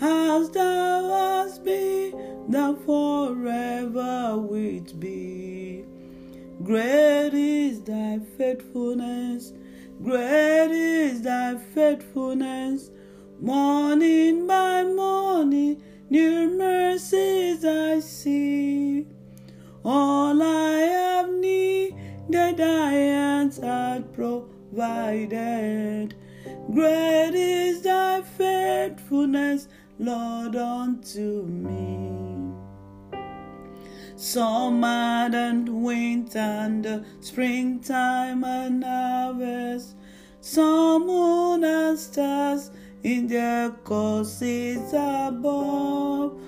As thou hast been, thou forever wilt be. Great is thy faithfulness, great is thy faithfulness. Morning by morning, new mercies I see. All I have needed, thy hands had provided. Great is thy faithfulness, Lord, unto me. Summer and winter and springtime and harvest, sun, moon, and stars in their courses above.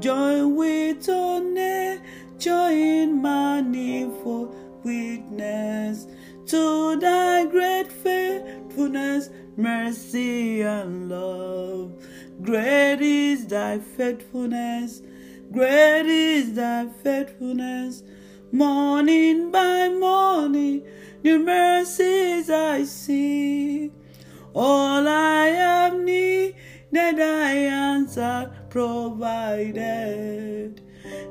Join with all nature in manifold witness to thy great faithfulness, mercy, and love. Great is thy faithfulness, great is thy faithfulness. Morning by morning, new mercies I see. All I have needed, thy are provided.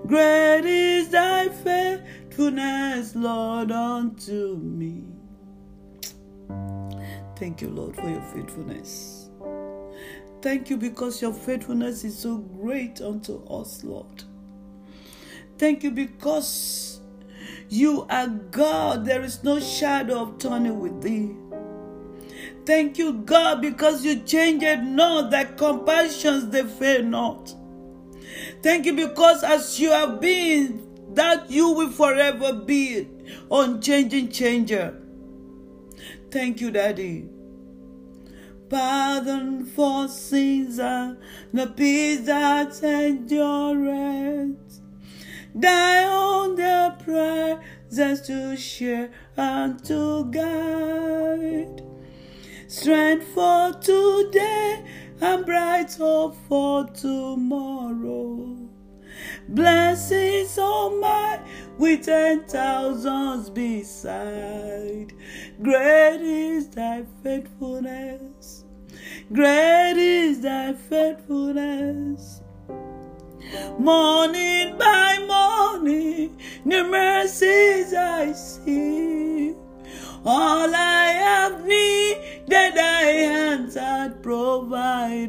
Great is thy faithfulness, Lord, unto me. Thank you, Lord, for your faithfulness. Thank you because your faithfulness is so great unto us, Lord. Thank you because you are God. There is no shadow of turning with thee. Thank you, God, because you changed not that compassions they fail not. Thank you because as you have been, that you will forever be unchanging changer. Thank you, Daddy. Pardon for sins and the peace that endureth. Die on their presence to share and to guide. Strength for today and bright hope for tomorrow. Blessings on my with ten thousands beside. Great is thy faithfulness. Great is thy faithfulness. Morning by morning, new mercies I see. All I have needed, thy hands had provided.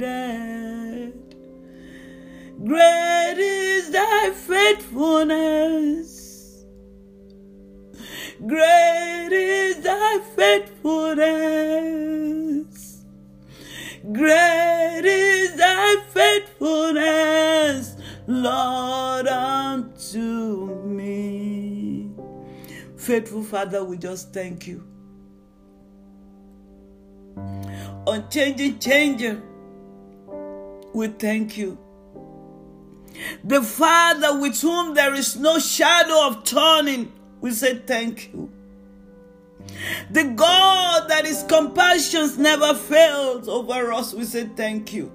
Great is thy faithfulness. Great is thy faithfulness. Great is thy faithfulness, Lord, unto me. Faithful Father, we just thank you. Unchanging changer, we thank you. The Father with whom there is no shadow of turning, we say thank you. The God that his compassions never fails over us, we say thank you.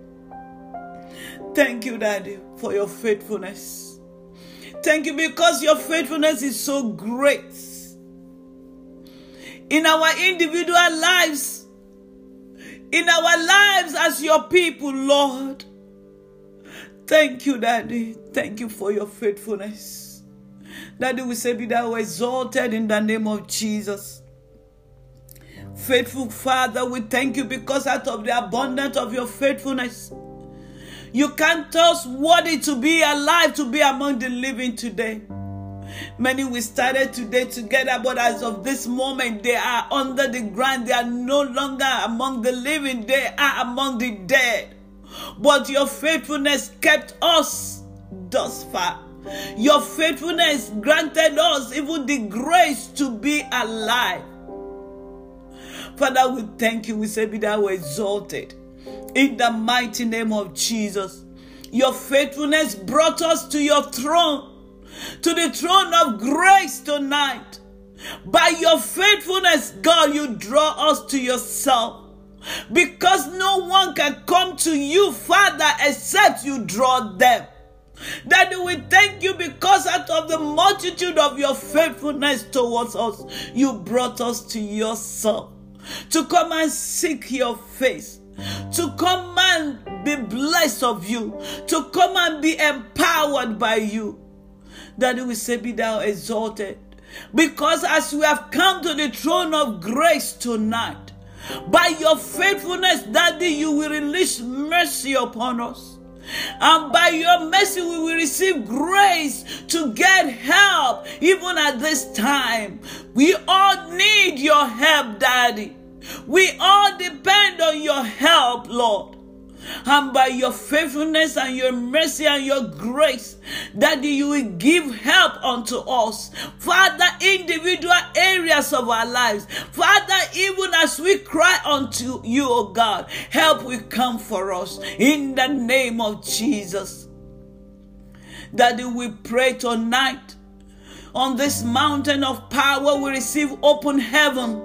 Thank you, Daddy, for your faithfulness. Thank you because your faithfulness is so great. In our individual lives, in our lives as your people, Lord. Thank you, Daddy. Thank you for your faithfulness. Daddy, we say, Be thou exalted in the name of Jesus. Faithful Father, we thank you because out of the abundance of your faithfulness, you count us worthy to be alive, to be among the living today. Many we started today together, but as of this moment, they are under the ground. They are no longer among the living, they are among the dead. But your faithfulness kept us thus far. Your faithfulness granted us even the grace to be alive. Father, we thank you. We say, Be thou exalted in the mighty name of Jesus. Your faithfulness brought us to your throne, to the throne of grace tonight. By your faithfulness, God, you draw us to yourself. Because no one can come to you, Father, except you draw them. Daddy, we thank you because out of the multitude of your faithfulness towards us, you brought us to yourself to come and seek your face, to come and be blessed of you, to come and be empowered by you. Daddy, we say, Be thou exalted. Because as we have come to the throne of grace tonight, by your faithfulness, Daddy, you will release mercy upon us. And by your mercy, we will receive grace to get help even at this time. We all need your help, Daddy. We all depend on your help, Lord. And by your faithfulness and your mercy and your grace, that you will give help unto us. Father, individual areas of our lives. Father, even as we cry unto you, O God, help will come for us in the name of Jesus. That we pray tonight on this mountain of power, we receive open heaven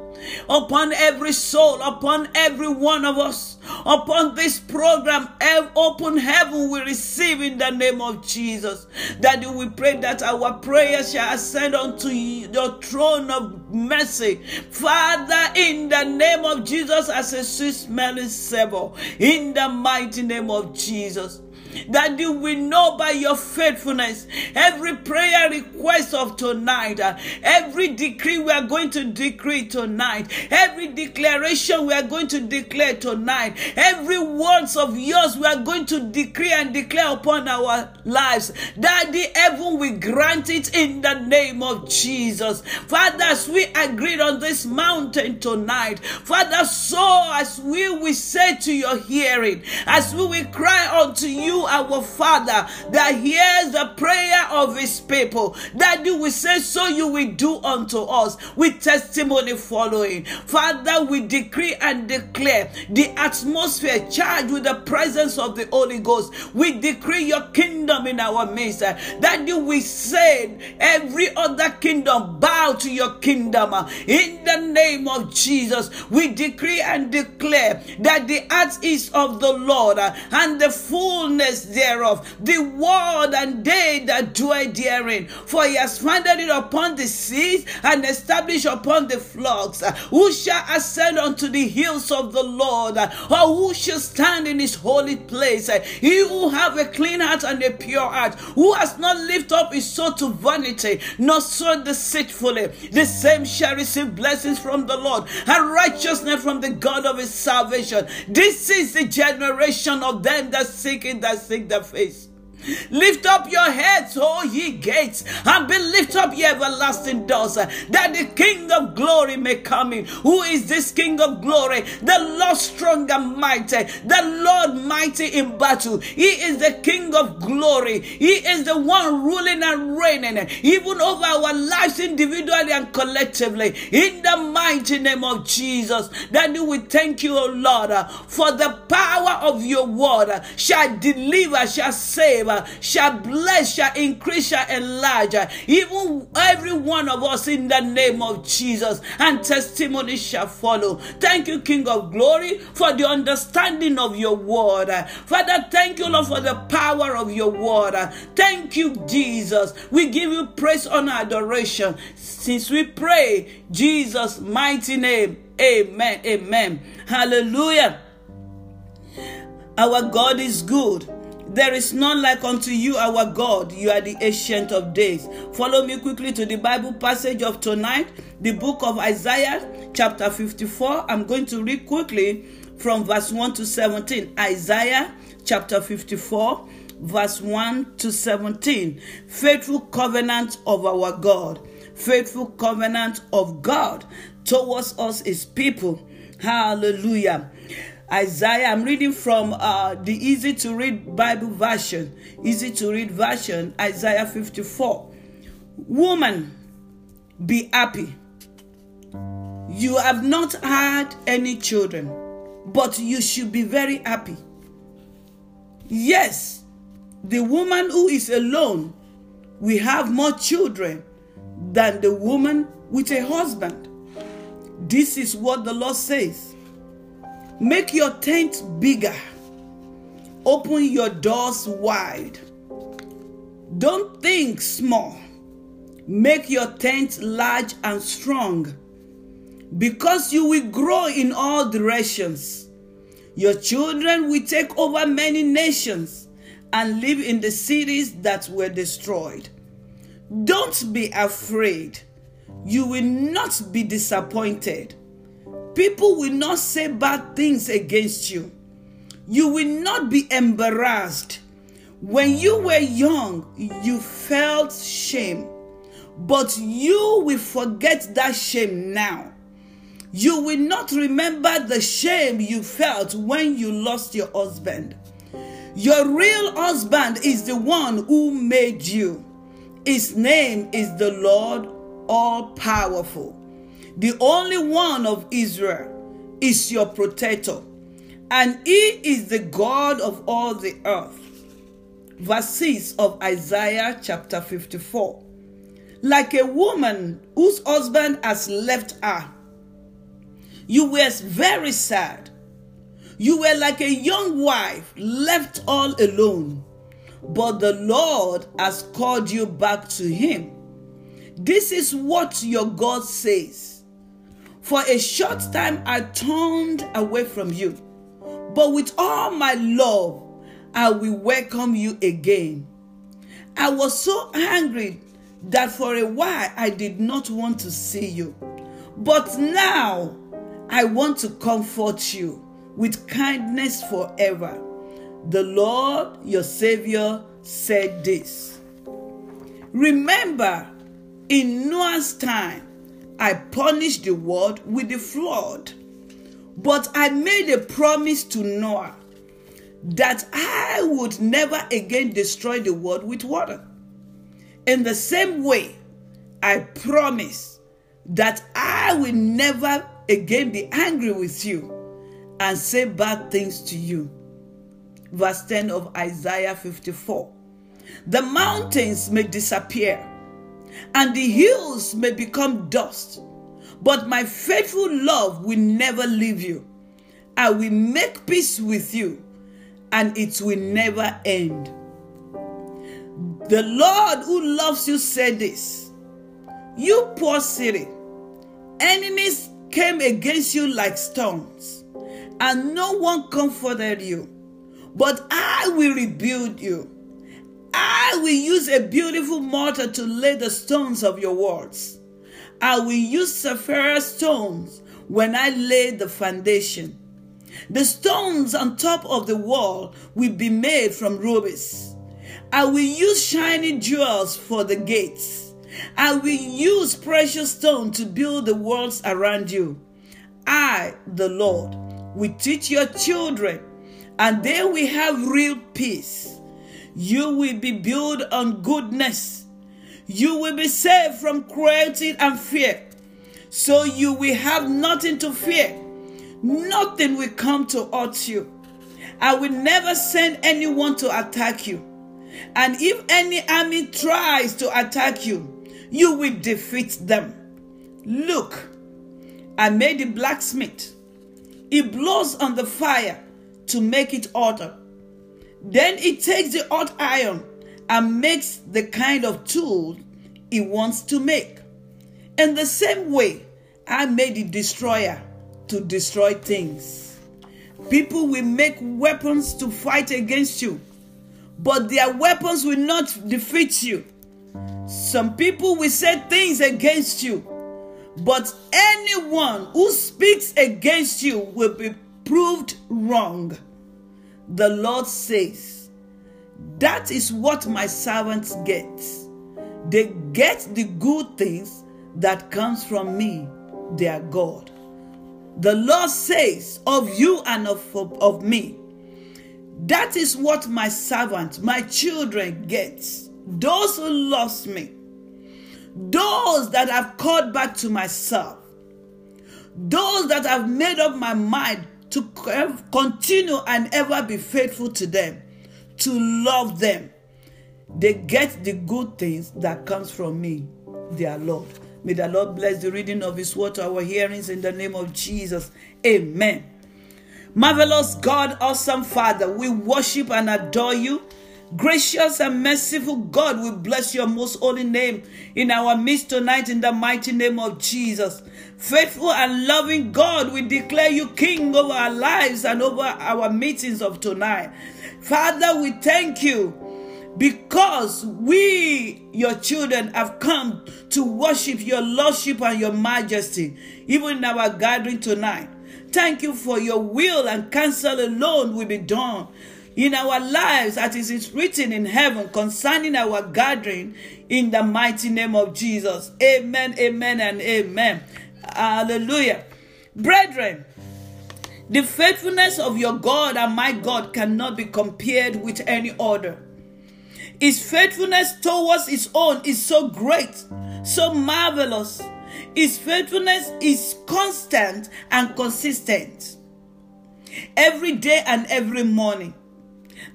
upon every soul, upon every one of us, upon this program. Open heaven we receive in the name of Jesus. That we pray that our prayers shall ascend unto your throne of mercy. Father, in the name of Jesus, as a sweet smelling savor, in the mighty name of Jesus that you will know by your faithfulness every prayer request of tonight, uh, every decree we are going to decree tonight, every declaration we are going to declare tonight, every words of yours we are going to decree and declare upon our lives, that the heaven will grant it in the name of Jesus. Father, as we agreed on this mountain tonight, Father, so as we will say to your hearing, as we will cry unto you, our Father that hears the prayer of his people. That you will say, So you will do unto us with testimony following. Father, we decree and declare the atmosphere charged with the presence of the Holy Ghost. We decree your kingdom in our midst. That you will say, Every other kingdom bow to your kingdom. In the name of Jesus, we decree and declare that the earth is of the Lord and the fullness thereof, the world and they that dwell therein. For he has founded it upon the seas and established upon the flocks. Who shall ascend unto the hills of the Lord, or who shall stand in his holy place? He who have a clean heart and a pure heart, who has not lifted up his soul to vanity, nor so deceitfully, the same shall receive blessings from the Lord and righteousness from the God of his salvation. This is the generation of them that seek it, that seek the face. Lift up your heads, O ye gates, and be lift up ye everlasting doors, that the King of glory may come in. Who is this King of glory? The Lord strong and mighty, the Lord mighty in battle. He is the King of glory. He is the one ruling and reigning, even over our lives individually and collectively. In the mighty name of Jesus, that we thank you, O Lord, for the power of your word shall deliver, shall save shall bless, shall increase, shall enlarge. Even every one of us in the name of Jesus, and testimony shall follow. Thank you, King of Glory, for the understanding of your word. Father, thank you, Lord, for the power of your word. Thank you, Jesus. We give you praise, honor, adoration. Since we pray, Jesus' mighty name. Amen. Amen. Hallelujah. Our God is good there is none like unto you, our God. You are the ancient of days. Follow me quickly to the Bible passage of tonight, the book of Isaiah, chapter 54. I'm going to read quickly from verse 1 to 17. Isaiah, chapter 54, verse 1 to 17. Faithful covenant of our God. Faithful covenant of God towards us, his people. Hallelujah. Isaiah. I'm reading from uh, the easy to read Bible version. Easy to read version, Isaiah 54. Woman, be happy. You have not had any children, but you should be very happy. Yes, the woman who is alone will have more children than the woman with a husband. This is what the Lord says. Make your tent bigger. Open your doors wide. Don't think small. Make your tent large and strong because you will grow in all directions. Your children will take over many nations and live in the cities that were destroyed. Don't be afraid. You will not be disappointed. People will not say bad things against you. You will not be embarrassed. When you were young, you felt shame, but you will forget that shame now. You will not remember the shame you felt when you lost your husband. Your real husband is the one who made you. His name is the Lord all powerful. The only one of Israel is your protector, and he is the God of all the earth. Verse 6 of Isaiah chapter 54. Like a woman whose husband has left her, you were very sad. You were like a young wife left all alone, but the Lord has called you back to Him. This is what your God says. For a short time I turned away from you, but with all my love I will welcome you again. I was so angry that for a while I did not want to see you, but now I want to comfort you with kindness forever. The Lord your Savior said this. Remember, in Noah's time, I punished the world with the flood, but I made a promise to Noah that I would never again destroy the world with water. In the same way, I promise that I will never again be angry with you and say bad things to you. Verse 10 of Isaiah 54. The mountains may disappear and the hills may become dust, but my faithful love will never leave you. I will make peace with you and it will never end. The Lord who loves you said this You poor city, enemies came against you like stones, and no one comforted you. But I will rebuild you. I will use a beautiful mortar to lay the stones of your walls. I will use sapphire stones when I lay the foundation. The stones on top of the wall will be made from rubies. I will use shiny jewels for the gates. I will use precious stone to build the walls around you. I, the Lord, will teach your children, and they will have real peace. You will be built on goodness. You will be saved from cruelty and fear. So you will have nothing to fear. Nothing will come to hurt you. I will never send anyone to attack you. And if any army tries to attack you, you will defeat them. Look, I made a blacksmith. He blows on the fire to make it hotter. Then he takes the hot iron and makes the kind of tool he wants to make. In the same way, I made the destroyer to destroy things. People will make weapons to fight against you, but their weapons will not defeat you. Some people will say things against you, but anyone who speaks against you will be proved wrong. The Lord says, That is what my servants get. They get the good things that comes from me, their God. The Lord says of you and of, of me, that is what my servant, my children get. Those who lost me, those that have called back to myself, those that have made up my mind to continue and ever be faithful to them, to love them, they get the good things that comes from me, their Lord. May the Lord bless the reading of His word to our hearings in the name of Jesus. Amen. Marvelous God, awesome Father, we worship and adore you. Gracious and merciful God, we bless your most holy name in our midst tonight in the mighty name of Jesus. Faithful and loving God, we declare you King over our lives and over our meetings of tonight. Father, we thank you because we, your children, have come to worship your Lordship and your majesty, even in our gathering tonight. Thank you for your will and counsel alone will be done in our lives as it is written in heaven concerning our gathering in the mighty name of Jesus. Amen, amen, and amen. Hallelujah. Brethren, the faithfulness of your God and my God cannot be compared with any other. His faithfulness towards his own is so great, so marvelous. His faithfulness is constant and consistent. Every day and every morning.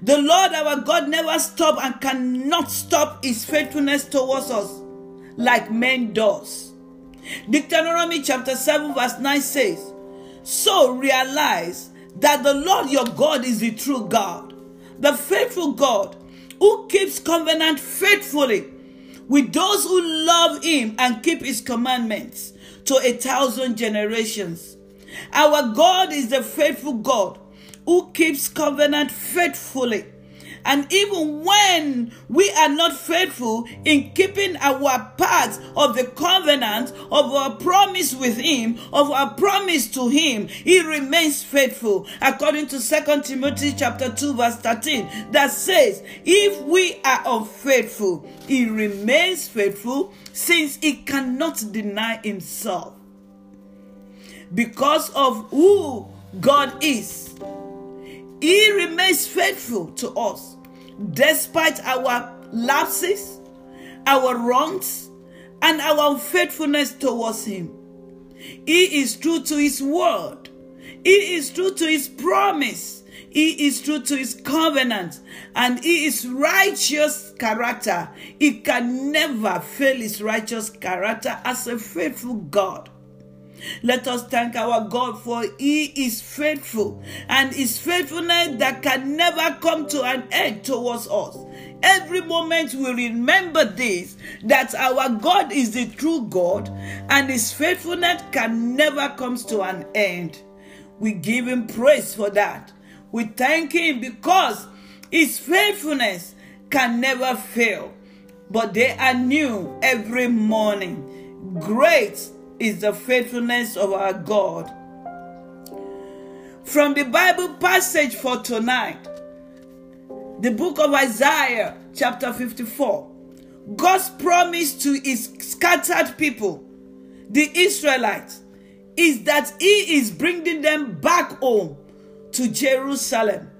The Lord our God never stops and cannot stop his faithfulness towards us like man does. Deuteronomy chapter 7 verse 9 says, So realize that the Lord your God is the true God, the faithful God who keeps covenant faithfully with those who love him and keep his commandments to a thousand generations. Our God is the faithful God who keeps covenant faithfully and even when we are not faithful in keeping our part of the covenant, of our promise with Him, of our promise to Him, He remains faithful. According to 2 Timothy chapter 2, verse 13, that says, If we are unfaithful, He remains faithful since He cannot deny Himself. Because of who God is, He remains faithful to us despite our lapses, our wrongs, and our unfaithfulness towards Him. He is true to His word, He is true to His promise. He is true to his covenant and he is righteous character. He can never fail his righteous character as a faithful God. Let us thank our God for He is faithful and His faithfulness that can never come to an end towards us. Every moment we remember this that our God is the true God and His faithfulness can never come to an end. We give Him praise for that. We thank Him because His faithfulness can never fail, but they are new every morning. Great is the faithfulness of our God. From the Bible passage for tonight, the book of Isaiah, chapter 54, God's promise to his scattered people, the Israelites, is that he is bringing them back home to Jerusalem.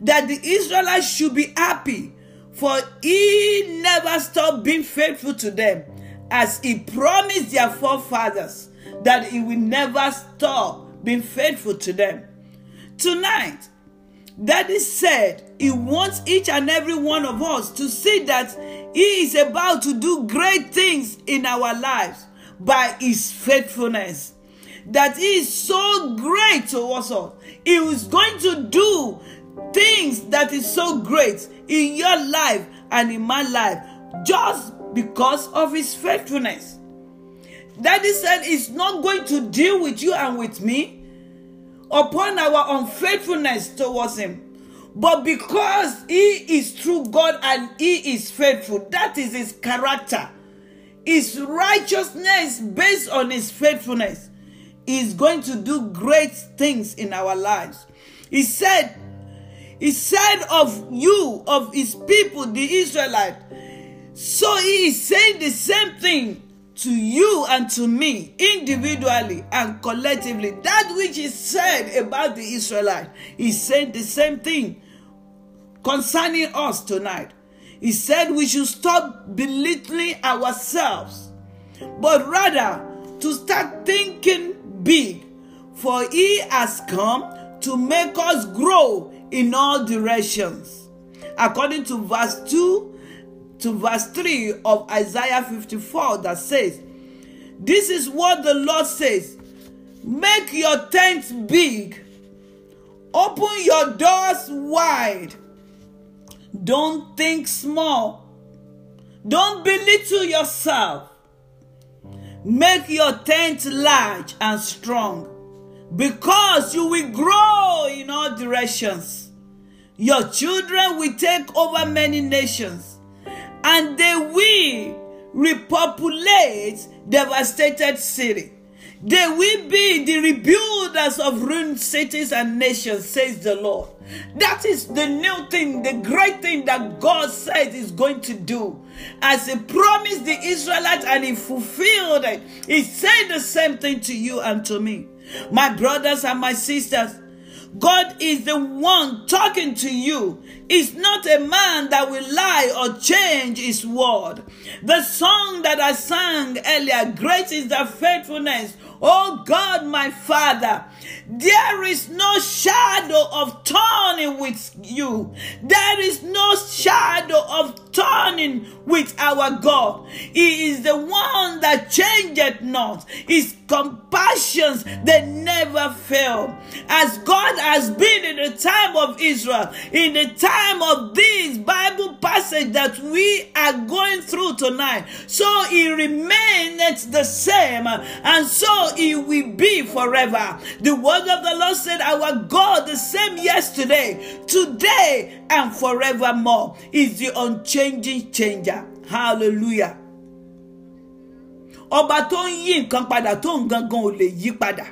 That the Israelites should be happy, for he never stopped being faithful to them as he promised their forefathers that he will never stop being faithful to them. Tonight, Daddy said he wants each and every one of us to see that he is about to do great things in our lives by his faithfulness. That he is so great towards us. He is going to do things that is so great in your life and in my life just because of his faithfulness. Daddy said he's not going to deal with you and with me upon our unfaithfulness towards him. But because he is true God and he is faithful, that is his character. His righteousness based on his faithfulness is going to do great things in our lives. He said, He said of you, of his people, the Israelite, so he is saying the same thing to you and to me individually and collectively. That which is said about the Israelite, he's saying the same thing concerning us tonight. He said we should stop belittling ourselves, but rather to start thinking big, for he has come to make us grow in all directions. According to verse 2 to verse 3 of Isaiah 54 that says, This is what the Lord says Make your tents big, open your doors wide. Don't think small, don't belittle yourself. Make your tent large and strong because you will grow in all directions. Your children will take over many nations and they will repopulate devastated city. They will be the rebuilders of ruined cities and nations, says the Lord. That is the new thing, the great thing that God said is going to do. As He promised the Israelites and He fulfilled it, He said the same thing to you and to me. My brothers and my sisters, God is the one talking to you. Is not a man that will lie or change his word. The song that I sang earlier, Great is the faithfulness Oh God, my Father, there is no shadow of turning with you. There is no shadow of turning with our God. He is the one that changeth not. His compassions, they never fail. As God has been in the time of Israel, in the time of this Bible passage that we are going through tonight, so He remains the same, and so He will be forever. The word of the Lord said, Our God, the same yesterday, today, and forevermore, is the unchanging changer. Hallelujah. ọba tó ń yí nǹkan padà tó ń gangan ò lè yí padà.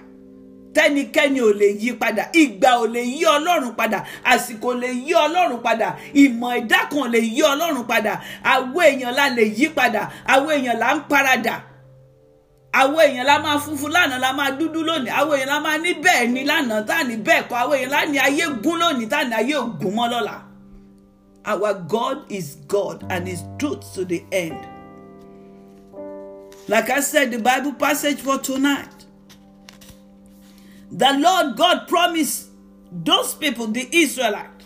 Tẹnikẹ́ni ò lè yí padà. Ìgbà ò lè yí ọlọ́run padà. Àsìkò lè yí ọlọ́run padà. Ìmọ̀ ẹ̀dá kan lè yí ọlọ́run padà. Àwọn èèyàn la lè yí padà. Àwọn èèyàn la ń paradà àwọn la funfun la dúdú àwọn la ní ni tá ní kọ́ àwọn la ní ayé gún tá ní ayé ògún mọ́ lọ́la. Our God is God and His truth to the end. Like I said, the Bible passage for tonight. The Lord God promised those people, the Israelites,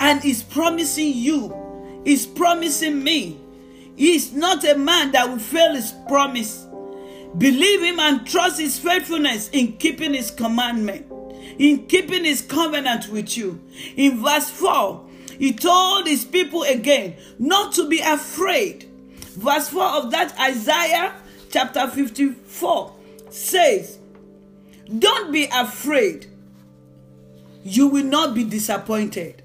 and is promising you, is promising me. He is not a man that will fail his promise. Believe him and trust his faithfulness in keeping his commandment, in keeping his covenant with you. In verse 4, he told his people again not to be afraid. Verse 4 of that Isaiah chapter 54 says, Don't be afraid. You will not be disappointed.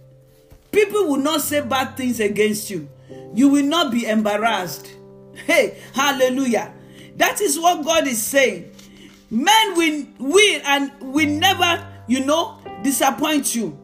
People will not say bad things against you. You will not be embarrassed. Hey, hallelujah. That is what God is saying. Men will, will and will never, you know, disappoint you.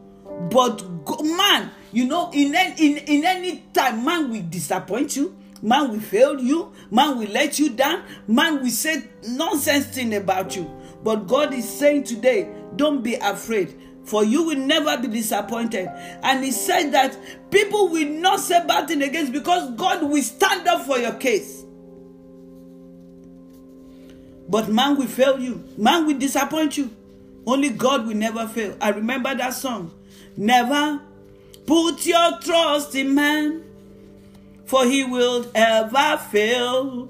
But man, you know, in, in, in any time, man will disappoint you. Man will fail you. Man will let you down. Man will say nonsense thing about you. But God is saying today, don't be afraid for you will never be disappointed. And he said that people will not say bad thing against because God will stand up for your case. But man will fail you, man will disappoint you. Only God will never fail. I remember that song. Never put your trust in man, for he will ever fail.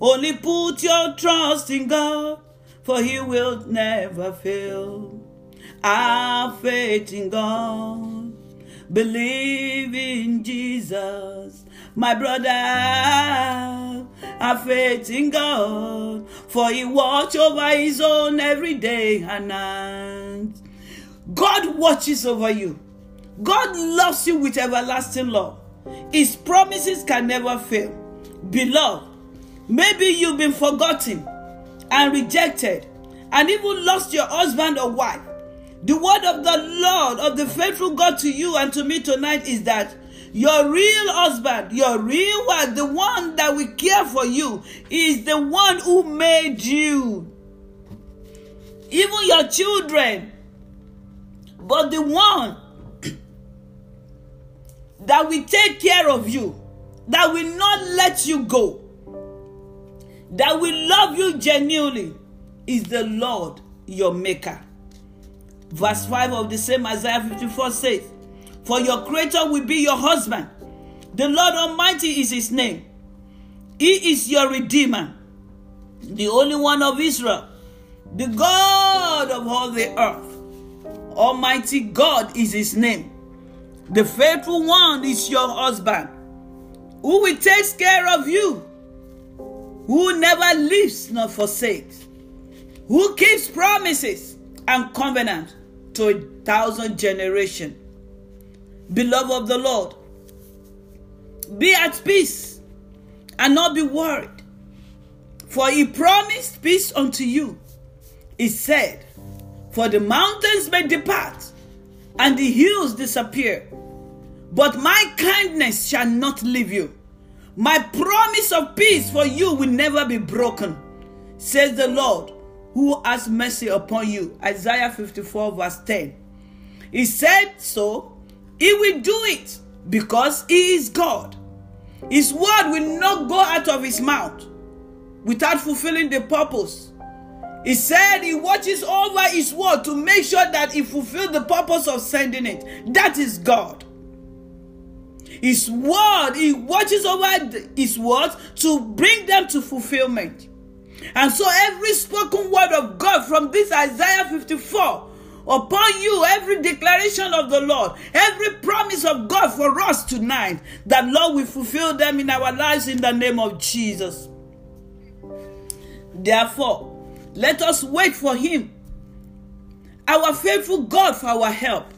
Only put your trust in God, for he will never fail. Have faith in God. Believe in Jesus. My brother, have faith in God. For he watch over his own every day and night. God watches over you. God loves you with everlasting love. His promises can never fail. Beloved, maybe you've been forgotten and rejected and even lost your husband or wife. The word of the Lord, of the faithful God to you and to me tonight is that your real husband, your real wife, the one that will care for you, is the one who made you. Even your children. But the one that will take care of you, that will not let you go, that will love you genuinely, is the Lord your Maker. Verse 5 of the same Isaiah 54 says, For your creator will be your husband, The Lord Almighty is his name. He is your Redeemer, the only one of Israel, the God of all the earth. Almighty God is his name. The faithful one is your husband, who will take care of you, who never leaves nor forsakes, who keeps promises and covenant to a thousand generations. Beloved of the Lord, be at peace and not be worried. For he promised peace unto you. He said, For the mountains may depart and the hills disappear, but my kindness shall not leave you. My promise of peace for you will never be broken, says the Lord, who has mercy upon you. Isaiah 54, verse 10. He said so, he will do it because he is God. His word will not go out of his mouth without fulfilling the purpose. He said he watches over his word to make sure that he fulfills the purpose of sending it. That is God. His word, he watches over his words to bring them to fulfillment. And so every spoken word of God from this Isaiah 54 upon you every declaration of the Lord, every promise of God for us tonight, that Lord will fulfill them in our lives in the name of Jesus. Therefore, let us wait for Him, our faithful God, for our help.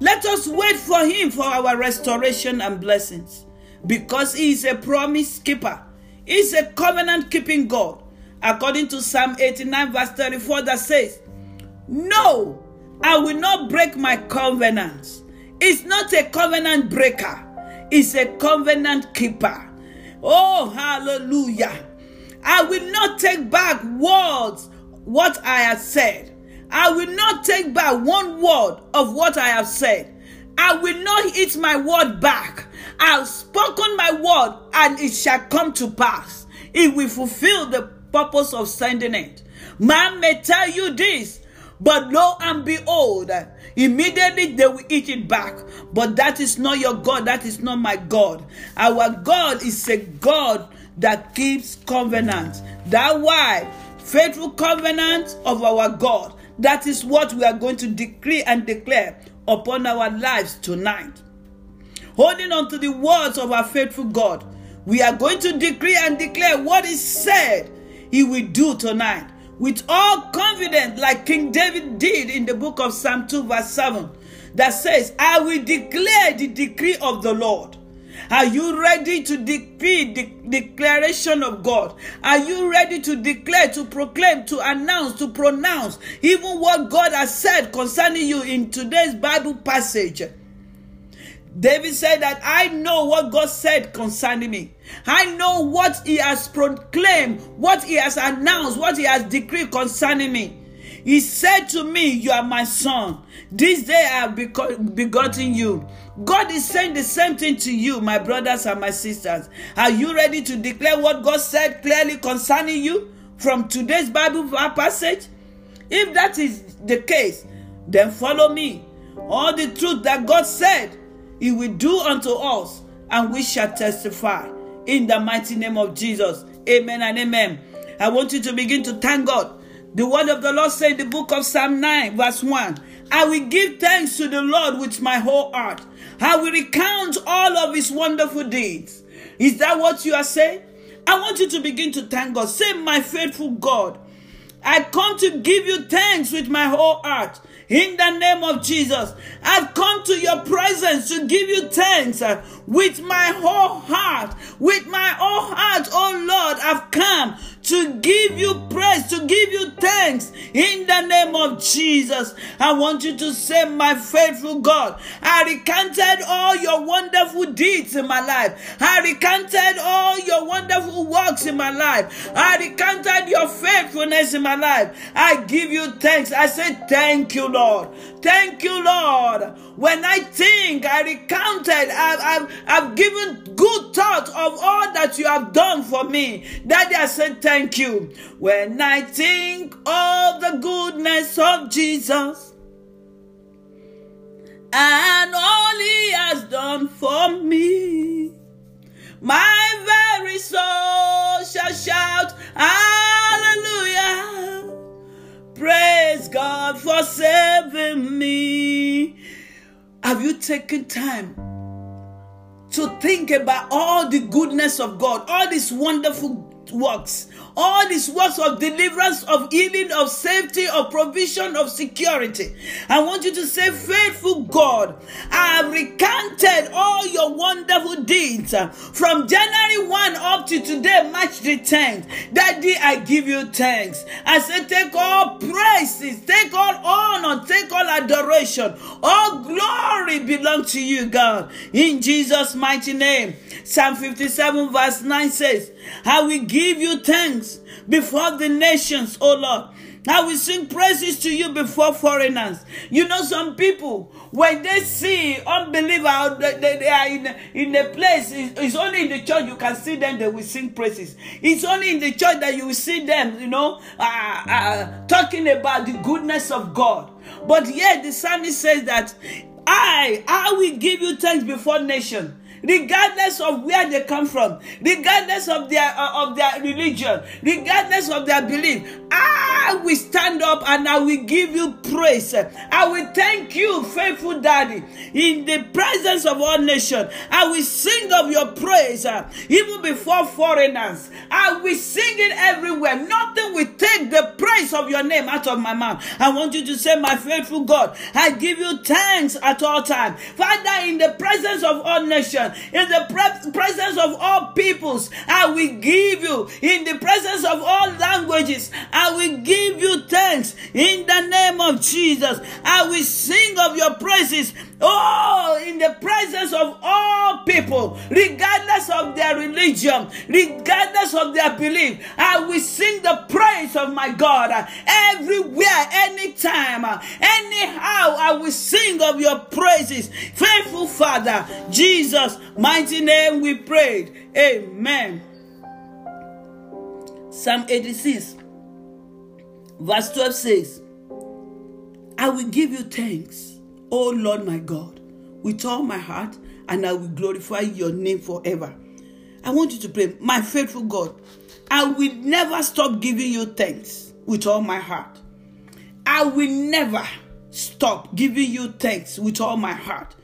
Let us wait for Him for our restoration and blessings, because He is a promise keeper, He is a covenant keeping God. According to Psalm 89, verse 34, that says, No, I will not break my covenants. It's not a covenant breaker, it's a covenant keeper. Oh, hallelujah. I will not take back words what I have said. I will not take back one word of what I have said. I will not eat my word back. I've spoken my word and it shall come to pass. It will fulfill the purpose of sending it. Man may tell you this, but lo and behold, immediately they will eat it back. But that is not your God. That is not my God. Our God is a God that keeps covenant. That why faithful covenant of our God. That is what we are going to decree and declare upon our lives tonight. Holding on to the words of our faithful God, we are going to decree and declare what is said he will do tonight with all confidence, like King David did in the book of Psalm 2, verse 7, that says, I will declare the decree of the Lord. Are you ready to decree the declaration of God? Are you ready to declare, to proclaim, to announce, to pronounce even what God has said concerning you in today's Bible passage? David said that I know what God said concerning me. I know what he has proclaimed, what he has announced, what he has decreed concerning me. He said to me, You are my son. This day I have begotten you. God is saying the same thing to you, my brothers and my sisters. Are you ready to declare what God said clearly concerning you from today's Bible passage? If that is the case, then follow me. All the truth that God said, He will do unto us, and we shall testify in the mighty name of Jesus. Amen and amen. I want you to begin to thank God. The word of the Lord said the book of Psalm 9, verse 1 I will give thanks to the Lord with my whole heart. I will recount all of his wonderful deeds. Is that what you are saying? I want you to begin to thank God. Say, My faithful God, I come to give you thanks with my whole heart. In the name of Jesus, I've come to your presence to give you thanks with my whole heart. With my whole heart, oh Lord, I've come to give you praise, to give you thanks in the name of Jesus. I want you to say, My faithful God, I recanted all your wonderful deeds in my life. I recanted all your wonderful works in my life. I recanted your faithfulness in my life. I give you thanks. I say, Thank you, Lord. Thank you, Lord. When I think, I recounted, I've, I've, I've given good thought of all that you have done for me. Daddy, I said thank you. When I think of the goodness of Jesus and all he has done for me. My very soul shall shout, Hallelujah. Praise God for saving me. Have you taken time to think about all the goodness of God, all these wonderful works, all these works of deliverance, of healing, of safety, of provision, of security. I want you to say, Faithful God, I have recanted all your wonderful deeds from January 1 up to today, March the 10th. That day I give you thanks. I say, Take all praises, take all honor, take all adoration. All glory belong to you, God. In Jesus' mighty name. Psalm 57, verse 9 says, I will give you thanks before the nations, O Lord. I will sing praises to you before foreigners. You know, some people, when they see unbelievers, they, they are in, in a place, it's only in the church you can see them, they will sing praises. It's only in the church that you will see them, you know, uh, uh, talking about the goodness of God. But yet, the psalmist says that I, I will give you thanks before nation regardless of where they come from, regardless of their uh, of their religion, regardless of their belief. I will stand up and I will give you praise. I will thank you, faithful Daddy, in the presence of all nations. I will sing of your praise uh, even before foreigners. I will sing it everywhere. Nothing will take the praise of your name out of my mouth. I want you to say, My faithful God, I give you thanks at all times. Father, in the presence of all nations, in the pre- presence of all peoples. I will give you in the presence of all languages. I will give you thanks in the name of Jesus. I will sing of your praises. Oh, in the presence of all people, regardless of their religion, regardless of their belief, I will sing the praise of my God uh, everywhere, anytime, uh, anyhow. I will sing of your praises, faithful Father, Jesus, mighty name we prayed. Amen. Psalm 86, verse 12 says, I will give you thanks, O Lord my God, with all my heart, and I will glorify your name forever. I want you to pray, my faithful God, I will never stop giving you thanks with all my heart. I will never stop giving you thanks with all my heart.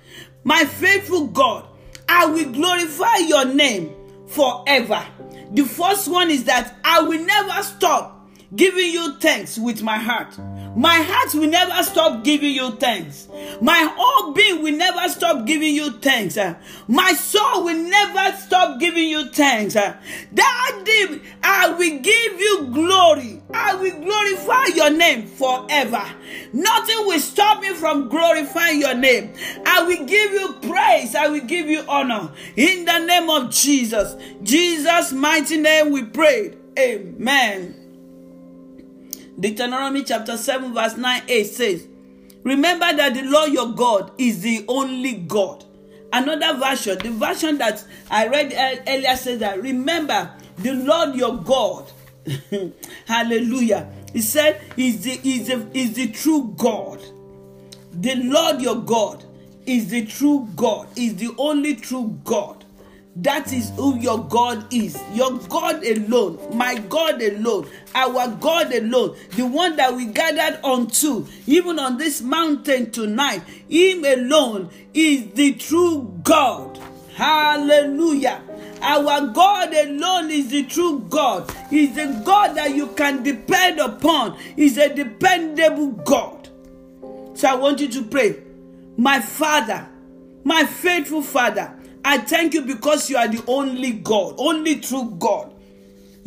My faithful God, I will glorify your name forever. The first one is that I will never stop giving you thanks with my heart. My heart will never stop giving you thanks. My whole being will never stop giving you thanks. Uh, my soul will never stop giving you thanks. Uh, Daddy, I will give you glory. I will glorify your name forever. Nothing will stop me from glorifying your name. I will give you praise. I will give you honor. In the name of Jesus. Jesus' mighty name we prayed. Amen. Deuteronomy chapter 7, verse 9 8 says, Remember that the Lord your God is the only God. Another version, the version that I read earlier says that, Remember the Lord your God. Hallelujah. He said, is the, is, the, is the true God. The Lord your God is the true God, is the only true God. That is who your God is. Your God alone, my God alone, our God alone, the one that we gathered unto, even on this mountain tonight, Him alone is the true God. Hallelujah. Our God alone is the true God. He's a God that you can depend upon. He's a dependable God. So I want you to pray. My Father, my faithful Father, I thank you because you are the only God, only true God.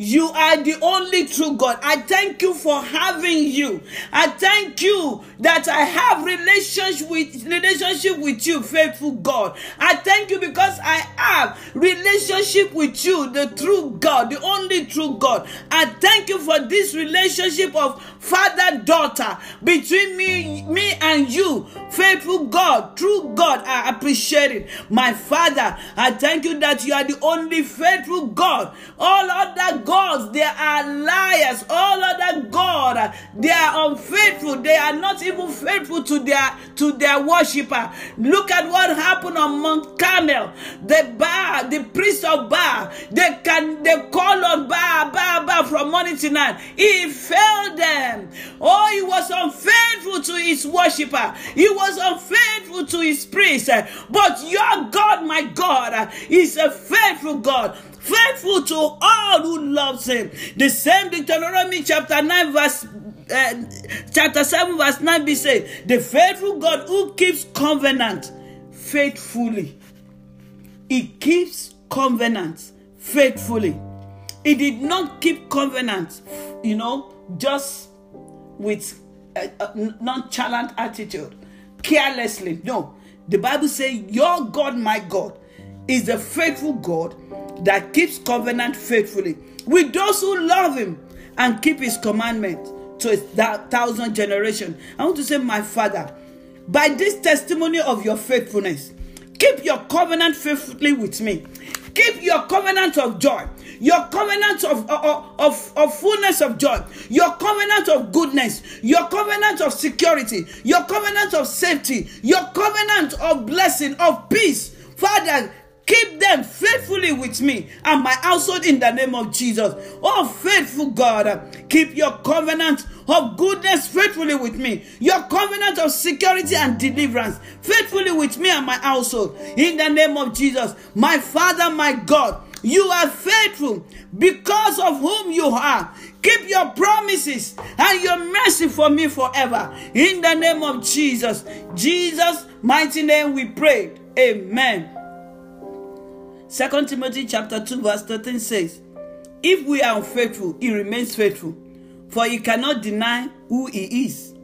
You are the only true God. I thank you for having you. I thank you that I have relationship with relationship with you, faithful God. I thank you because I have relationship with you, the true God, the only true God. I thank you for this relationship of father daughter between me me and you, faithful God, true God. I appreciate it. My Father, I thank you that you are the only faithful God. All other God gods, they are liars. All other God, they are unfaithful. They are not even faithful to their to their worshiper. Look at what happened on Mount Carmel. The Baal, the priest of Baal, they can they call on Baal, Baal, Baal from morning to night. He failed them. Oh, he was unfaithful to his worshiper. He was unfaithful to his priest. But your God, my God, is a faithful God faithful to all who loves him. The same Deuteronomy chapter 9 verse uh, chapter 7 verse 9 be said, the faithful God who keeps covenant faithfully. He keeps covenant faithfully. He did not keep covenant, you know, just with a, a nonchalant attitude, carelessly. No, the Bible says, Your God, my God, is the faithful God that keeps covenant faithfully with those who love him and keep his commandment to a thousand generation. I want to say, my Father, by this testimony of your faithfulness, keep your covenant faithfully with me. Keep your covenant of joy, your covenant of, of, of, of fullness of joy, your covenant of goodness, your covenant of security, your covenant of safety, your covenant of blessing, of peace. Father, Keep them faithfully with me and my household in the name of Jesus. Oh, faithful God, keep your covenant of goodness faithfully with me. Your covenant of security and deliverance faithfully with me and my household in the name of Jesus. My Father, my God, you are faithful because of whom you are. Keep your promises and your mercy for me forever. In the name of Jesus. Jesus' mighty name we pray. Amen. Second Timothy chapter 2 verse 13 says, If we are unfaithful, he remains faithful, for he cannot deny who he is.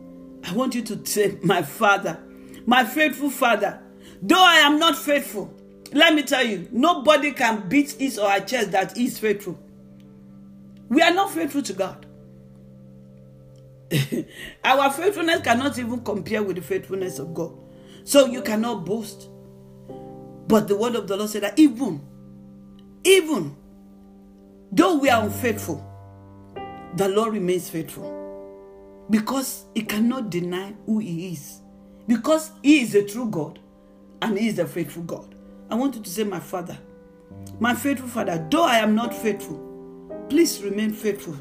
I want you to say, My father, my faithful father, though I am not faithful, let me tell you, nobody can beat his or her chest that he is faithful. We are not faithful to God. Our faithfulness cannot even compare with the faithfulness of God. So you cannot boast. But the word of the Lord said that even, even though we are unfaithful, the Lord remains faithful. Because he cannot deny who he is. Because he is a true God and he is a faithful God. I want you to say, My Father, my faithful Father, though I am not faithful, please remain faithful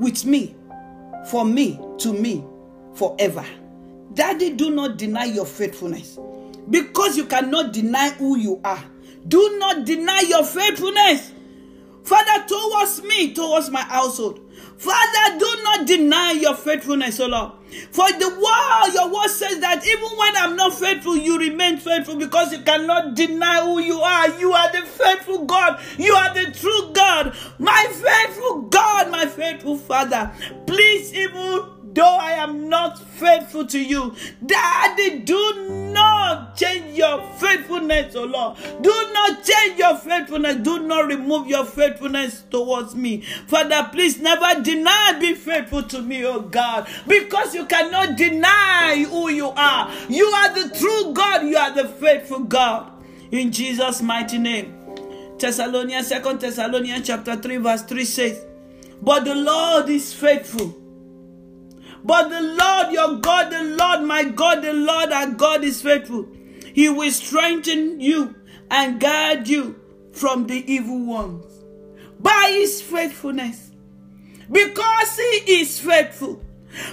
with me, for me, to me, forever. Daddy, do not deny your faithfulness because you cannot deny who you are. Do not deny your faithfulness. Father, towards me, towards my household. Father, do not deny your faithfulness, O Lord. For the word, your word says that even when I'm not faithful, you remain faithful because you cannot deny who you are. You are the faithful God. You are the true God. My faithful God, my faithful Father. Please, even though I am not faithful to you, Daddy, do not change your faithfulness, oh Lord. Do not change your faithfulness. Do not remove your faithfulness towards me. Father, please never deny being faithful to me, oh God, because you cannot deny who you are. You are the true God. You are the faithful God. In Jesus' mighty name. Thessalonians, Second Thessalonians chapter 3, verse 3 says, But the Lord is faithful but the Lord your God, the Lord my God, the Lord our God is faithful. He will strengthen you and guard you from the evil ones by his faithfulness. Because he is faithful.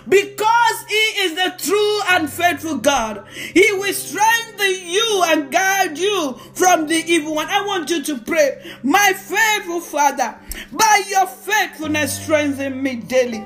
Because he is the true and faithful God, he will strengthen you and guide you from the evil one. I want you to pray, my faithful Father, by your faithfulness, strengthen me daily.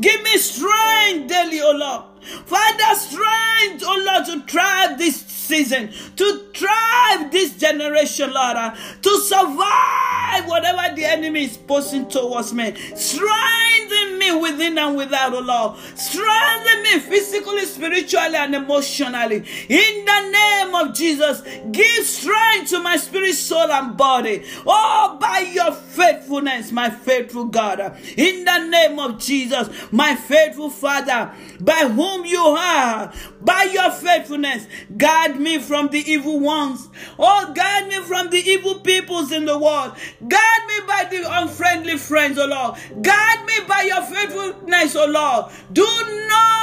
Give me strength daily, O Lord. Father, strength, oh Lord, to thrive this season, to thrive this generation, Lord, uh, to survive whatever the enemy is posing towards me. Strengthen me within and without, oh Lord. Strengthen me physically, spiritually, and emotionally. In the name of Jesus, give strength to my spirit, soul, and body. Oh, by your faithfulness, my faithful God. In the name of Jesus, my faithful Father, by whom you are, by your faithfulness, guard me from the evil ones. Oh, guard me from the evil peoples in the world. Guard me by the unfriendly friends, oh Lord. Guard me by your faithfulness, oh Lord. Do not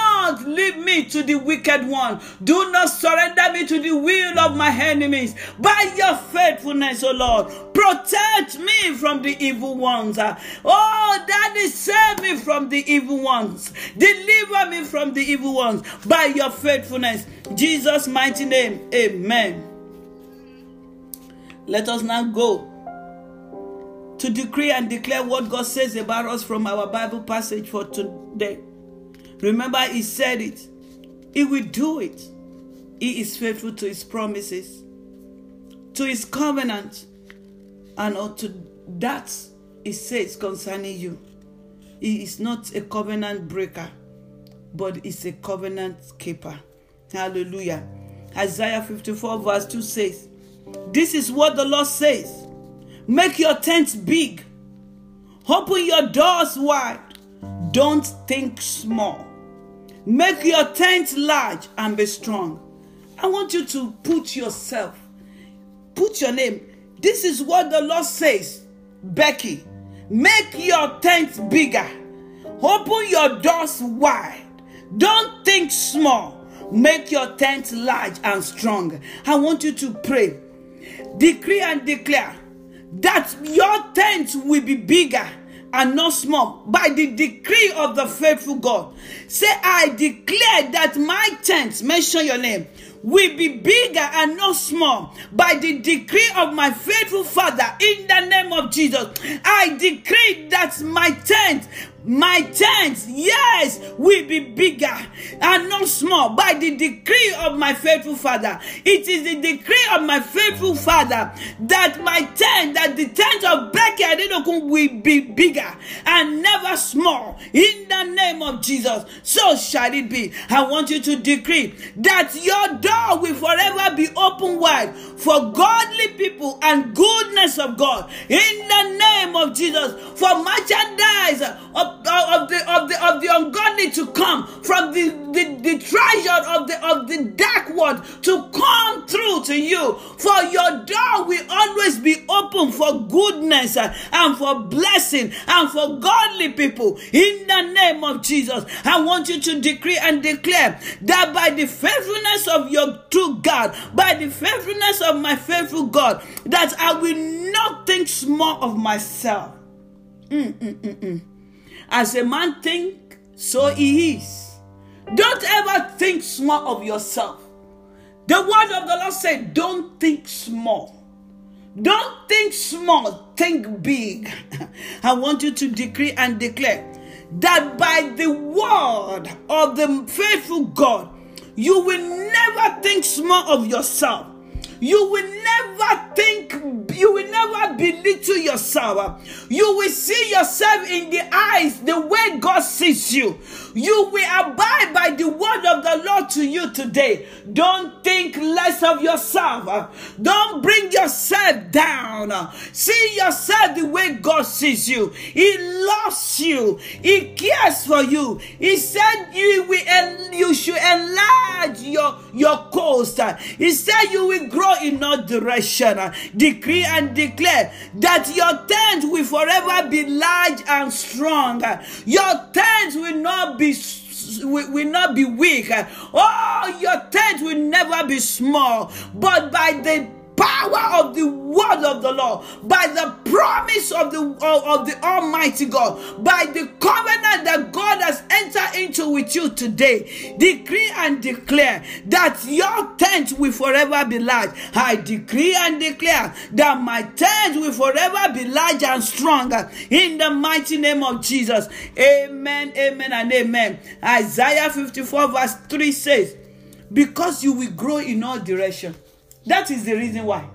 leave me to the wicked one. Do not surrender me to the will of my enemies. By your faithfulness, oh Lord, protect me from the evil ones. Oh, Daddy, save me from the evil ones. Deliver me from the evil ones by your faithfulness. Jesus' mighty name, amen. Let us now go to decree and declare what God says about us from our Bible passage for today. Remember, He said it, He will do it. He is faithful to His promises, to His covenant, and unto that He says concerning you. He is not a covenant breaker, but is a covenant keeper. Hallelujah. Isaiah 54, verse 2 says, This is what the Lord says Make your tents big, open your doors wide. Don't think small. Make your tent large and be strong. I want you to put yourself, put your name. This is what the Lord says, Becky. Make your tent bigger. Open your doors wide. Don't think small. Make your tent large and strong. I want you to pray. Decree and declare that your tent will be bigger and not small by the decree of the faithful God. Say, I declare that my tent, mention your name, will be bigger and not small by the decree of my faithful Father in the name of Jesus. I decree that my tent my tent, yes, will be bigger and not small by the decree of my faithful Father. It is the decree of my faithful Father that my tent, that the tent of Becky Adenokun will be bigger and never small. In the name of Jesus, so shall it be. I want you to decree that your door will forever be open wide for godly people and goodness of God. In the name of Jesus, for merchandise of of, the of the of the ungodly to come from the, the, the treasure of the of the dark world to come through to you. For your door will always be open for goodness uh, and for blessing and for godly people. In the name of Jesus, I want you to decree and declare that by the faithfulness of your true God, by the faithfulness of my faithful God, that I will not think small of myself. Mm-mm-mm-mm. As a man think, so he is. Don't ever think small of yourself. The word of the Lord said, Don't think small. Don't think small, think big. I want you to decree and declare that by the word of the faithful God, you will never think small of yourself. You will never think, you will never belittle yourself. You will see yourself in the eyes the way God sees you. You will abide by the word of the Lord to you today. Don't think less of yourself. Don't bring yourself down. See yourself the way God sees you. He loves you. He cares for you. He said you will you should enlarge your your coast. He said you will grow in all direction. Uh, decree and declare that your tent will forever be large and strong. Your tent will not be will, will not be weak. Oh, your tent will never be small, but by the power of the word of the Lord, by the promise of the of, the Almighty God, by the covenant that God has entered into with you today, decree and declare that your tent will forever be large. I decree and declare that my tent will forever be large and stronger in the mighty name of Jesus. Amen, amen, and amen. Isaiah 54, verse 3 says, Because you will grow in all direction. That is the reason why.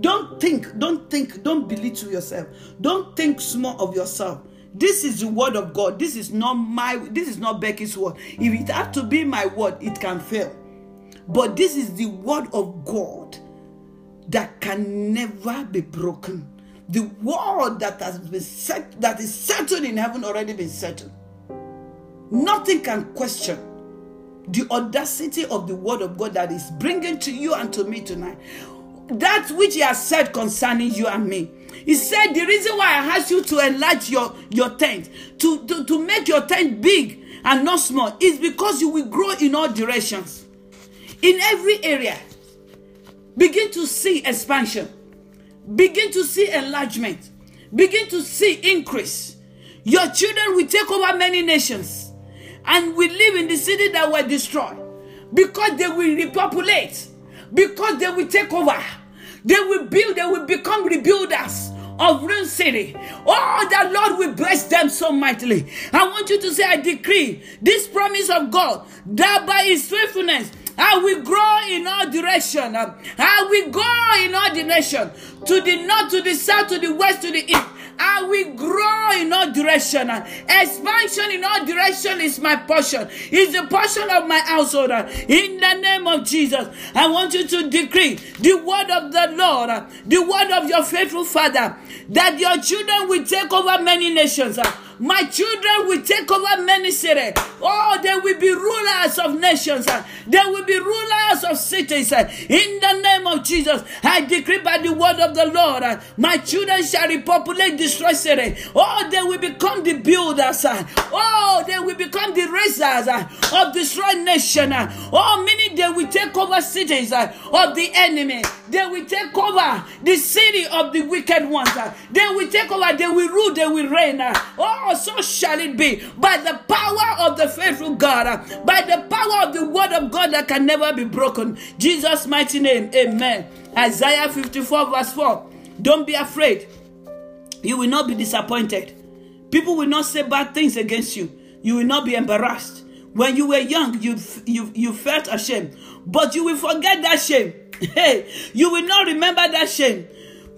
Don't think, don't think, don't belittle yourself. Don't think small of yourself. This is the word of God. This is not my this is not Becky's word. If it had to be my word, it can fail. But this is the word of God that can never be broken. The word that has been set that is settled in heaven already been settled. Nothing can question the audacity of the word of God that is bringing to you and to me tonight. That which he has said concerning you and me. He said the reason why I asked you to enlarge your, your tent, to, to, to make your tent big and not small, is because you will grow in all directions. In every area. Begin to see expansion. Begin to see enlargement. Begin to see increase. Your children will take over many nations and we live in the city that were destroyed because they will repopulate, because they will take over. They will build, they will become rebuilders of ruined city. Oh, the Lord will bless them so mightily. I want you to say, I decree this promise of God that by his faithfulness, I will grow in all direction. I will go in all direction. To the north, to the south, to the west, to the east. I will grow in all direction. Expansion in all direction is my portion. Is the portion of my household. In the name of Jesus, I want you to decree the word of the Lord, the word of your faithful Father, that your children will take over many nations. My children will take over many cities. Oh, they will be rulers of nations. They will be rulers of cities. In the name of Jesus, I decree by the word of the Lord, my children shall repopulate destroy city. Oh, they will become the builders. Oh, they will become the raisers of destroyed nation. Oh, meaning they will take over cities of the enemy. They will take over the city of the wicked ones. They will take over. They will rule. They will reign. Oh, so shall it be by the power of the faithful God, by the power of the word of God that can never be broken. Jesus' mighty name, amen. Isaiah 54, verse 4. Don't be afraid. You will not be disappointed. People will not say bad things against you. You will not be embarrassed. When you were young, you, you, you felt ashamed, but you will forget that shame. Hey, you will not remember that shame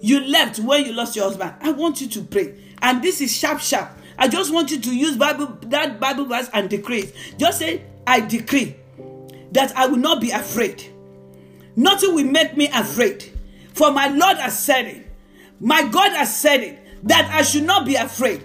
you left when you lost your husband. I want you to pray. And this is sharp, sharp. I just want you to use Bible that Bible verse and decree. Just say, I decree that I will not be afraid. Nothing will make me afraid. For my Lord has said it. My God has said it. That I should not be afraid.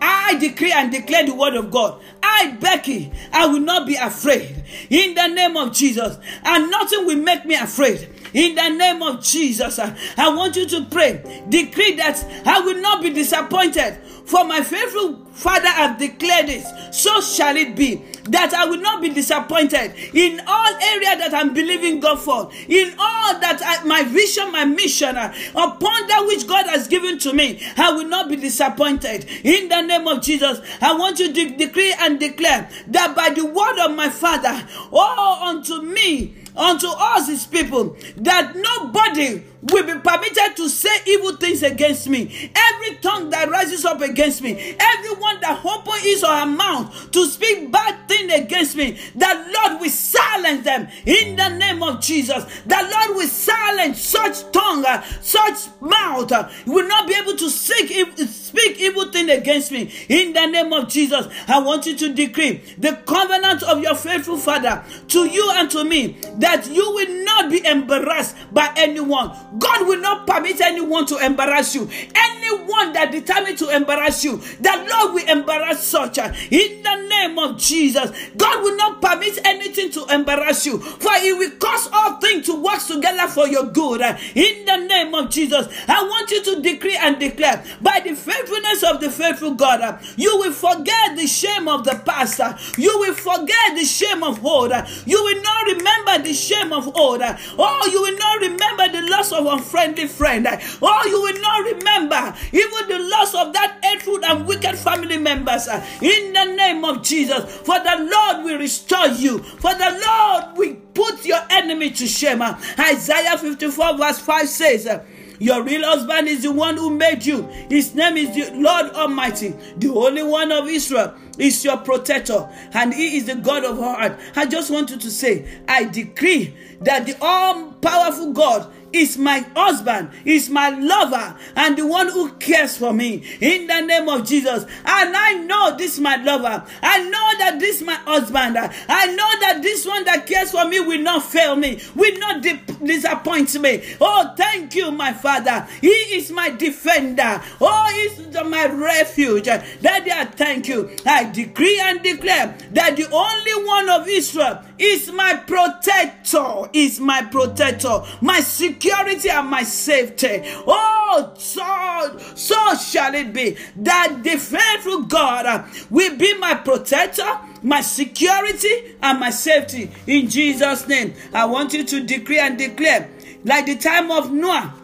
I decree and declare the word of God. I, Becky, I will not be afraid. In the name of Jesus. And nothing will make me afraid. In the name of Jesus, I want you to pray. Decree that I will not be disappointed. For my faithful Father have declared this, so shall it be that I will not be disappointed in all area that I'm believing God for, in all that I, my vision, my mission, uh, upon that which God has given to me, I will not be disappointed. In the name of Jesus, I want you to de- decree and declare that by the word of my Father, oh, unto me, unto us his people, that nobody will be permitted to say evil things against me. Every tongue that rises up against me, everyone that opens his or her mouth to speak bad thing against me, the Lord will silence them in the name of Jesus. The Lord will silence such tongue, uh, such mouth, uh, will not be able to seek, speak evil thing against me in the name of Jesus. I want you to decree the covenant of your faithful Father to you and to me that you will not be embarrassed by anyone God will not permit anyone to embarrass you. Anyone that determined to embarrass you, the Lord will embarrass such. In the name of Jesus, God will not permit anything to embarrass you, for He will cause all things to work together for your good. In the name of Jesus, I want you to decree and declare by the faithfulness of the faithful God, you will forget the shame of the past. You will forget the shame of old. You will not remember the shame of old. Oh, you will not remember the loss of of unfriendly friend. Oh, you will not remember even the loss of that hateful and wicked family members. In the name of Jesus, for the Lord will restore you. For the Lord will put your enemy to shame. Isaiah 54 verse 5 says, your real husband is the one who made you. His name is the Lord Almighty, the Holy One of Israel is your protector and he is the God of heart. I just want you to say, I decree that the all powerful God is my husband, is my lover, and the one who cares for me. In the name of Jesus. And I know this my lover. I know that this my husband. I know that this one that cares for me will not fail me, will not disappoint me. Oh, thank you, my Father. He is my defender. Oh, he is my refuge. Daddy, I thank you. I decree and declare that the only one of Israel is my protector, is my protector, my security and my safety. Oh, so, so shall it be that the faithful God will be my protector, my security, and my safety. In Jesus' name, I want you to decree and declare, like the time of Noah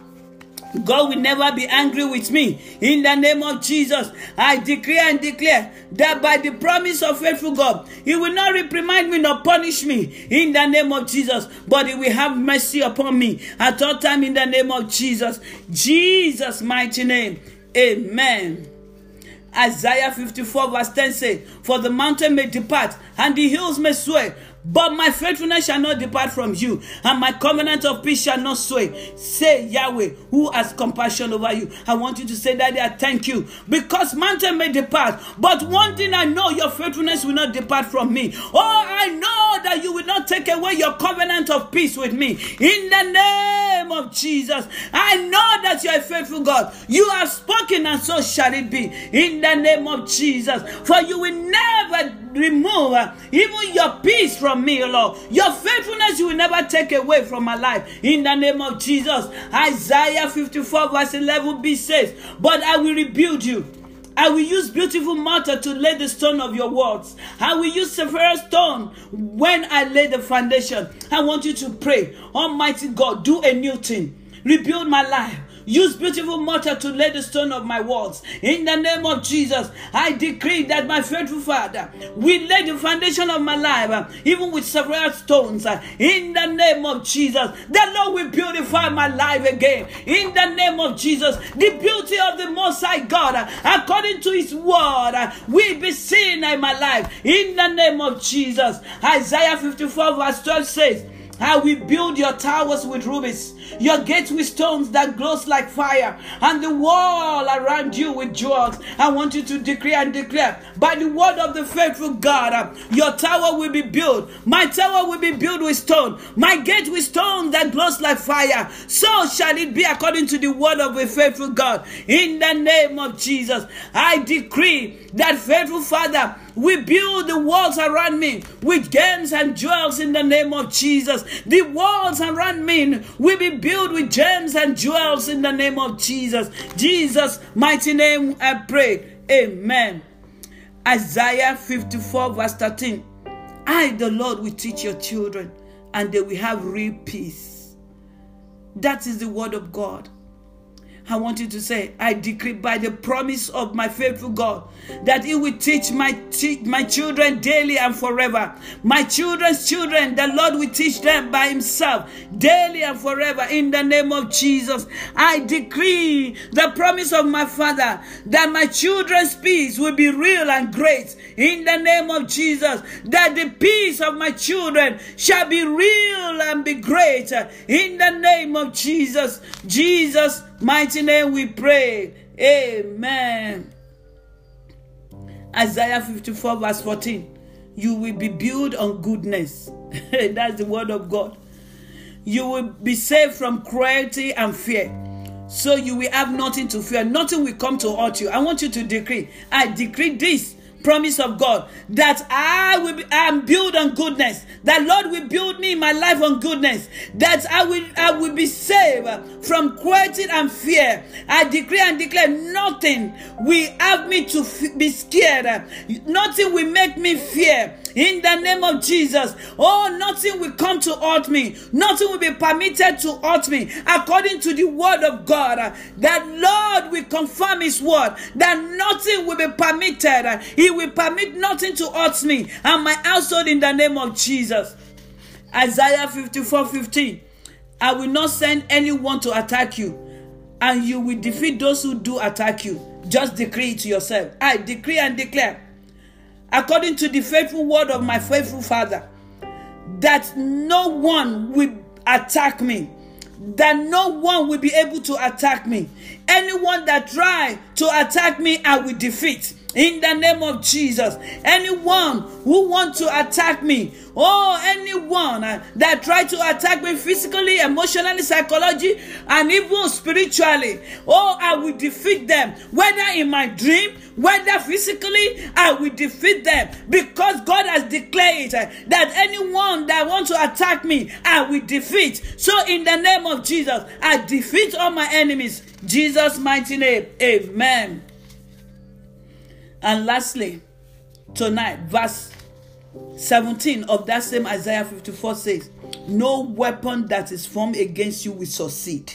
God will never be angry with me. In the name of Jesus, I decree and declare that by the promise of faithful God, He will not reprimand me nor punish me. In the name of Jesus, but He will have mercy upon me at all time. In the name of Jesus, Jesus' mighty name, Amen. Isaiah 54 verse 10 says, For the mountain may depart and the hills may sway, but my faithfulness shall not depart from you, and my covenant of peace shall not sway. Say Yahweh, who has compassion over you. I want you to say, that I thank you. Because mountain may depart, but one thing I know, your faithfulness will not depart from me. Oh, I know that you will not take away your covenant of peace with me. In the name of Jesus, I know that you are a faithful God. You have spoken, and so shall it be. In the name of Jesus, for you will never remove uh, even your peace from me, Lord. Your faithfulness you will never take away from my life. In the name of Jesus. Isaiah 54 verse 11b says, But I will rebuild you. I will use beautiful mortar to lay the stone of your walls. I will use sapphire stone when I lay the foundation. I want you to pray, Almighty God, do a new thing. Rebuild my life. Use beautiful mortar to lay the stone of my walls. In the name of Jesus, I decree that my faithful Father will lay the foundation of my life, uh, even with several stones. Uh, in the name of Jesus, the Lord will beautify my life again. In the name of Jesus, the beauty of the Most High God, uh, according to His word, will be seen in my life. In the name of Jesus, Isaiah 54 verse 12 says, I will build your towers with rubies, your gates with stones that glows like fire, and the wall around you with jewels. I want you to decree and declare by the word of the faithful God, your tower will be built. My tower will be built with stone, my gate with stone that glows like fire. So shall it be according to the word of a faithful God. In the name of Jesus, I decree that faithful Father we build the walls around me with gems and jewels in the name of Jesus. The walls around me will be built with gems and jewels in the name of Jesus. Jesus' mighty name I pray. Amen. Isaiah 54 verse 13. I, the Lord, will teach your children and they will have real peace. That is the word of God. I want you to say, I decree by the promise of my faithful God that He will teach my, my children daily and forever. My children's children, the Lord will teach them by Himself daily and forever. In the name of Jesus, I decree the promise of my Father that my children's peace will be real and great. In the name of Jesus, that the peace of my children shall be real and be great. In the name of Jesus, Jesus mighty name we pray. Amen. Isaiah 54, verse 14. You will be built on goodness. That's the word of God. You will be saved from cruelty and fear. So you will have nothing to fear. Nothing will come to hurt you. I want you to decree. I decree this promise of God that I will be I am built on goodness. That Lord will build me my life on goodness. That I will I will be saved from cruelty and fear. I decree and declare nothing will have me to be scared. Nothing will make me fear. In the name of Jesus. Oh, nothing will come to hurt me. Nothing will be permitted to hurt me. According to the word of God. That Lord will confirm his word. That nothing will be permitted. He will permit nothing to hurt me and my household in the name of Jesus. Isaiah 54 15. I will not send anyone to attack you, and you will defeat those who do attack you. Just decree it to yourself. I decree and declare, according to the faithful word of my faithful Father, that no one will attack me that no one will be able to attack me. Anyone that try to attack me, I will defeat. In the name of Jesus, anyone who want to attack me, oh, anyone uh, that try to attack me physically, emotionally, psychologically, and even spiritually, oh, I will defeat them. Whether in my dream, whether physically, I will defeat them because God has declared uh, that anyone that want to attack me, I will defeat. So, in the name of Jesus, I defeat all my enemies. Jesus' mighty name, Amen. And lastly, tonight, verse 17 of that same Isaiah 54 says, No weapon that is formed against you will succeed.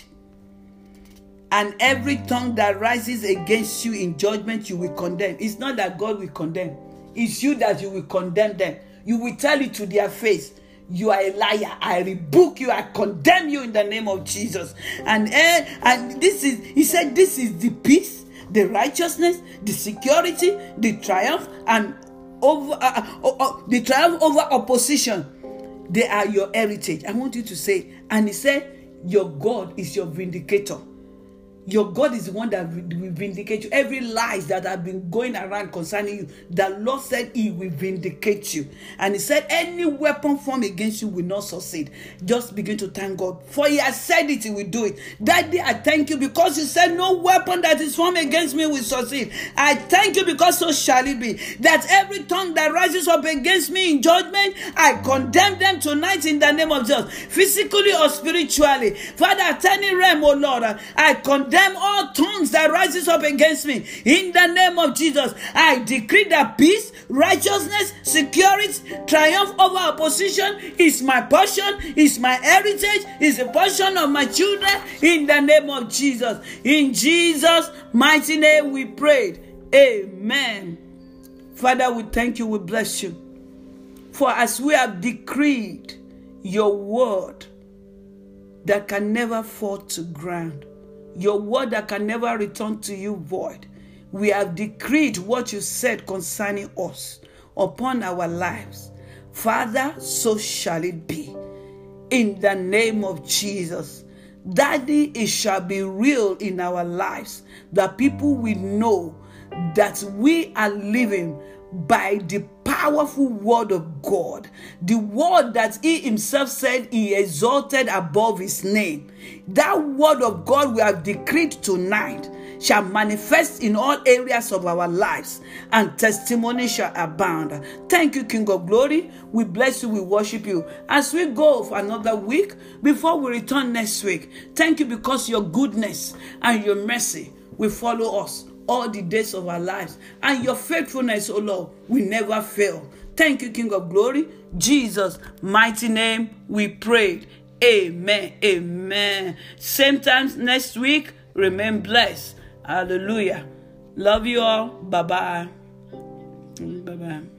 And every tongue that rises against you in judgment, you will condemn. It's not that God will condemn, it's you that you will condemn them. You will tell it to their face. You are a liar. I rebuke you. I condemn you in the name of Jesus. And, uh, and this is, he said, this is the peace the righteousness, the security, the triumph, and over uh, uh, uh, the triumph over opposition. They are your heritage. I want you to say, and he said, Your God is your vindicator. Your God is the one that will vindicate you. Every lies that have been going around concerning you, the Lord said He will vindicate you. And He said, Any weapon formed against you will not succeed. Just begin to thank God. For He has said it, He will do it. Daddy, I thank you because you said, No weapon that is formed against me will succeed. I thank you because so shall it be. That every tongue that rises up against me in judgment, I condemn them tonight in the name of Jesus, physically or spiritually. Father, turning realm, oh Lord, I condemn them all tongues that rises up against me. In the name of Jesus, I decree that peace, righteousness, security, triumph over opposition is my portion, is my heritage, is a portion of my children. In the name of Jesus. In Jesus' mighty name we prayed. Amen. Father, we thank you, we bless you. For as we have decreed your word that can never fall to ground, your word that can never return to you void. We have decreed what you said concerning us upon our lives. Father, so shall it be. In the name of Jesus. Daddy, it shall be real in our lives that people will know that we are living by the powerful word of God, the word that He Himself said He exalted above His name. That word of God we have decreed tonight shall manifest in all areas of our lives, and testimony shall abound. Thank you, King of Glory. We bless you, we worship you. As we go for another week, before we return next week, thank you because your goodness and your mercy will follow us all the days of our lives. And your faithfulness, O Lord, will never fail. Thank you, King of Glory. Jesus' mighty name we prayed. Amen. Amen. Same time next week. Remain blessed. Hallelujah. Love you all. Bye bye. Bye bye.